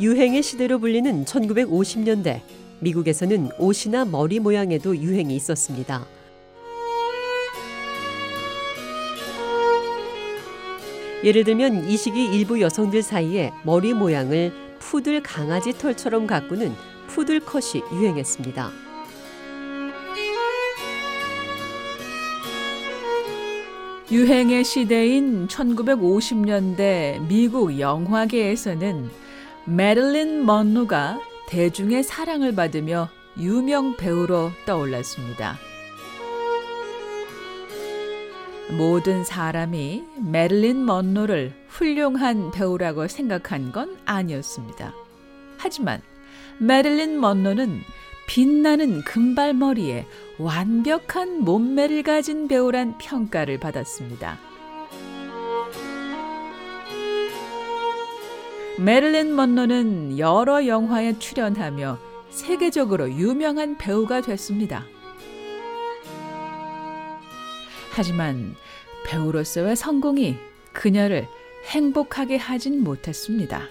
유행의 시대로 불리는 1950년대 미국에서는 옷이나 머리 모양에도 유행이 있었습니다. 예를 들면 이 시기 일부 여성들 사이에 머리 모양을 푸들 강아지 털처럼 가꾸는 푸들 컷이 유행했습니다. 유행의 시대인 1950년대 미국 영화계에서는 메릴린 먼로가 대중의 사랑을 받으며 유명 배우로 떠올랐습니다. 모든 사람이 메릴린 먼로를 훌륭한 배우라고 생각한 건 아니었습니다. 하지만 메릴린 먼로는 빛나는 금발머리에 완벽한 몸매를 가진 배우란 평가를 받았습니다. 메릴린 먼로는 여러 영화에 출연하며 세계적으로 유명한 배우가 됐습니다. 하지만 배우로서의 성공이 그녀를 행복하게 하진 못했습니다.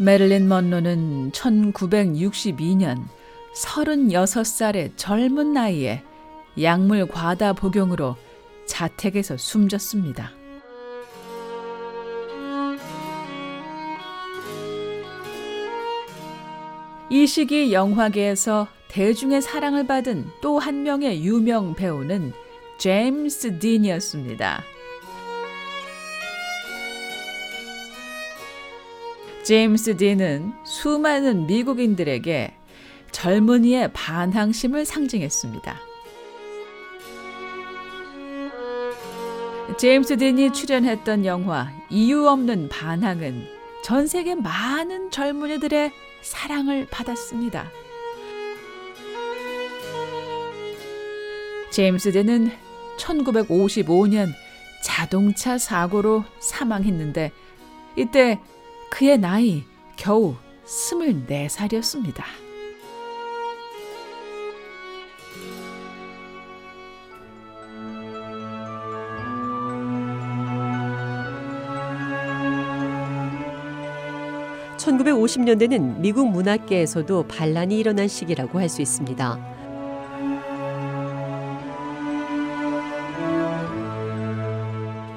메릴린 먼로는 1962년 36살의 젊은 나이에 약물 과다 복용으로 자택에서 숨졌습니다. 이 시기 영화계에서 대중의 사랑을 받은 또 한 명의 유명 배우는 제임스 딘이었습니다. 제임스 딘은 수많은 미국인들에게 젊은이의 반항심을 상징했습니다. 제임스 딘이 출연했던 영화 이유 없는 반항은 전 세계 많은 젊은이들의 사랑을 받았습니다. 제임스 딘은 1955년 자동차 사고로 사망했는데 이때 그의 나이 겨우 24살이었습니다. (1950년대는) 미국 문학계에서도 반란이 일어난 시기라고 할 수 있습니다.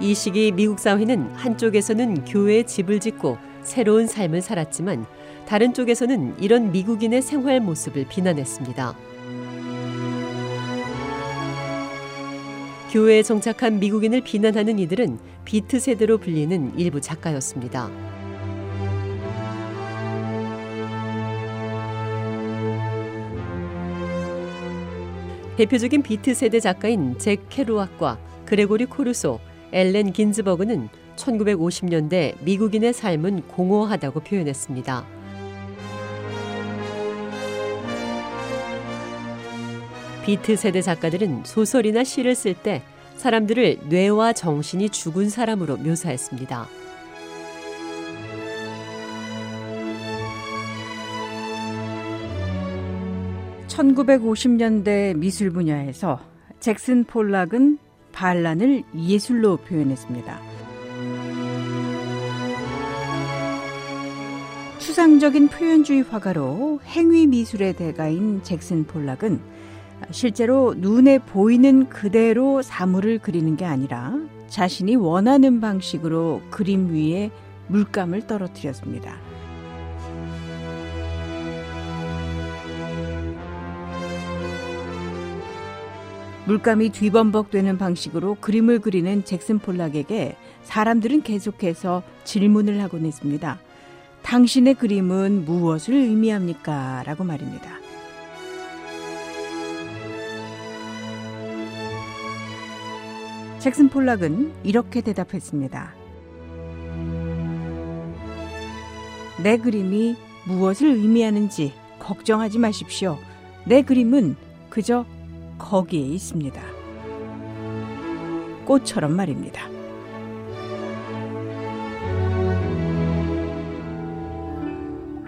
이 시기 미국 사회는 한쪽에서는 교회에 집을 짓고 새로운 삶을 살았지만 다른 쪽에서는 이런 미국인의 생활 모습을 비난했습니다. 교회에 정착한 미국인을 비난하는 이들은 비트 세대로 불리는 일부 작가였습니다. 대표적인 비트 세대 작가인 잭 케루악과 그레고리 코르소, 엘렌 긴즈버그는 1950년대 미국인의 삶은 공허하다고 표현했습니다. 비트 세대 작가들은 소설이나 시를 쓸 때 사람들을 뇌와 정신이 죽은 사람으로 묘사했습니다. (1950년대) 미술 분야에서 잭슨 폴락은 반란을 예술로 표현했습니다. 추상적인 표현주의 화가로 행위 미술의 대가인 잭슨 폴락은 실제로 눈에 보이는 그대로 사물을 그리는 게 아니라 자신이 원하는 방식으로 그림 위에 물감을 떨어뜨렸습니다. 물감이 뒤범벅되는 방식으로 그림을 그리는 잭슨 폴락에게 사람들은 계속해서 질문을 하곤 했습니다. 당신의 그림은 무엇을 의미합니까? 라고 말입니다. 잭슨 폴락은 이렇게 대답했습니다. 내 그림이 무엇을 의미하는지 걱정하지 마십시오. 내 그림은 그저 거기에 있습니다. 꽃처럼 말입니다.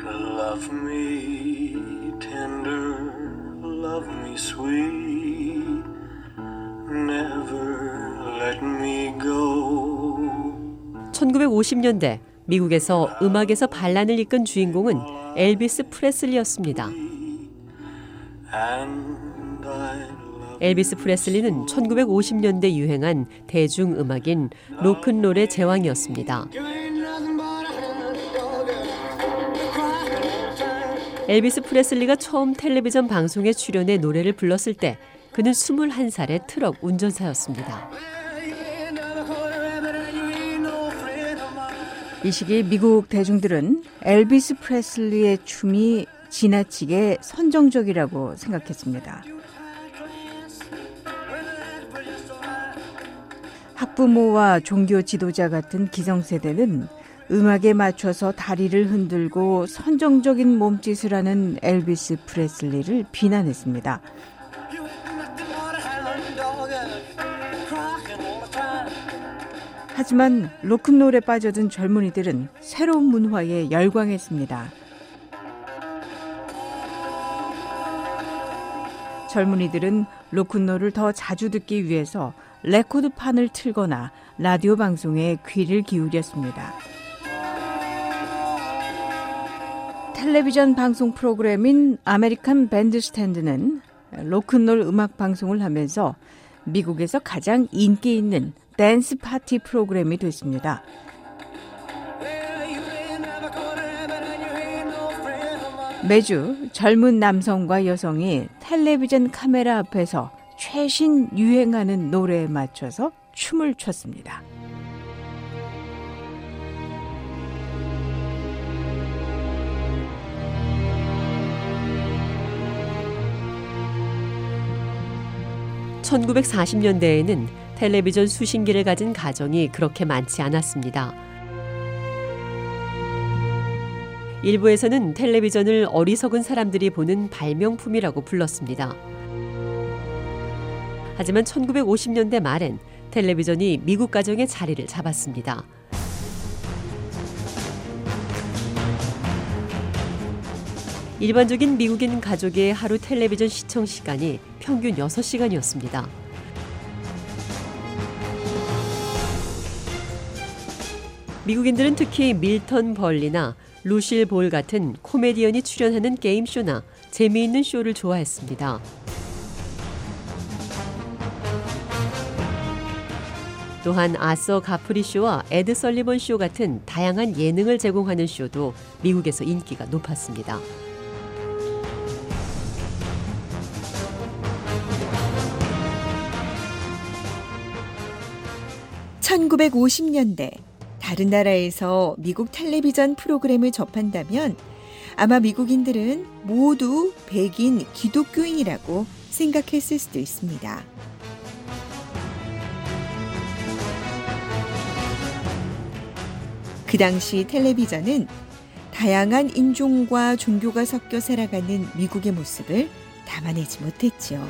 Love me tender, love me sweet, never let me go. 1950년대 미국에서 음악에서 반란을 이끈 주인공은 엘비스 프레슬리였습니다. 엘비스 프레슬리는 1950년대 유행한 대중음악인 로큰롤의 제왕이었습니다. 엘비스 프레슬리가 처음 텔레비전 방송에 출연해 노래를 불렀을 때 그는 21살의 트럭 운전사였습니다. 이 시기 미국 대중들은 엘비스 프레슬리의 춤이 지나치게 선정적이라고 생각했습니다. 학부모와 종교 지도자 같은 기성세대는 음악에 맞춰서 다리를 흔들고 선정적인 몸짓을 하는 엘비스 프레슬리를 비난했습니다. 하지만 로큰롤에 빠져든 젊은이들은 새로운 문화에 열광했습니다. 젊은이들은 로큰롤을 더 자주 듣기 위해서 레코드판을 틀거나 라디오 방송에 귀를 기울였습니다. 텔레비전 방송 프로그램인 American Bandstand는 로큰롤 음악 방송을 하면서 미국에서 가장 인기 있는 댄스 파티 프로그램이 됐습니다. 매주 젊은 남성과 여성이 텔레비전 카메라 앞에서 최신 유행하는 노래에 맞춰서 춤을 췄습니다. (1940년대에는) 텔레비전 수신기를 가진 가정이 그렇게 많지 않았습니다. 일부에서는 텔레비전을 어리석은 사람들이 보는 발명품이라고 불렀습니다. 하지만 1950년대 말엔 텔레비전이 미국 가정의 자리를 잡았습니다. 일반적인 미국인 가족의 하루 텔레비전 시청 시간이 평균 6시간이었습니다. 미국인들은 특히 밀턴 벌리나 루실 볼 같은 코미디언이 출연하는 게임쇼나 재미있는 쇼를 좋아했습니다. 또한 아서 가프리 쇼와 에드 설리번 쇼 같은 다양한 예능을 제공하는 쇼도 미국에서 인기가 높았습니다. (1950년대) 다른 나라에서 미국 텔레비전 프로그램을 접한다면 아마 미국인들은 모두 백인 기독교인이라고 생각했을 수도 있습니다. 그 당시 텔레비전은 다양한 인종과 종교가 섞여 살아가는 미국의 모습을 담아내지 못했죠.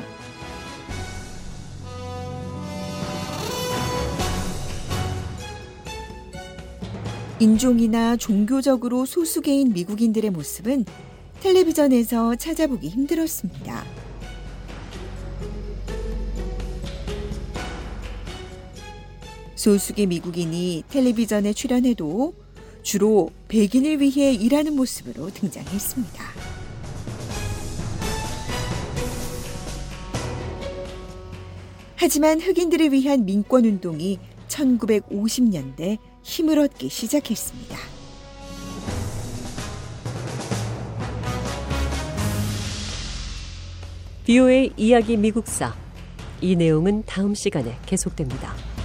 인종이나 종교적으로 소수계인 미국인들의 모습은 텔레비전에서 찾아보기 힘들었습니다. 소수계 미국인이 텔레비전에 출연해도 주로 백인을 위해 일하는 모습으로 등장했습니다. 하지만 흑인들을 위한 민권 운동이 1950년대 힘을 얻기 시작했습니다. 비오의 이야기 미국사 이 내용은 다음 시간에 계속됩니다.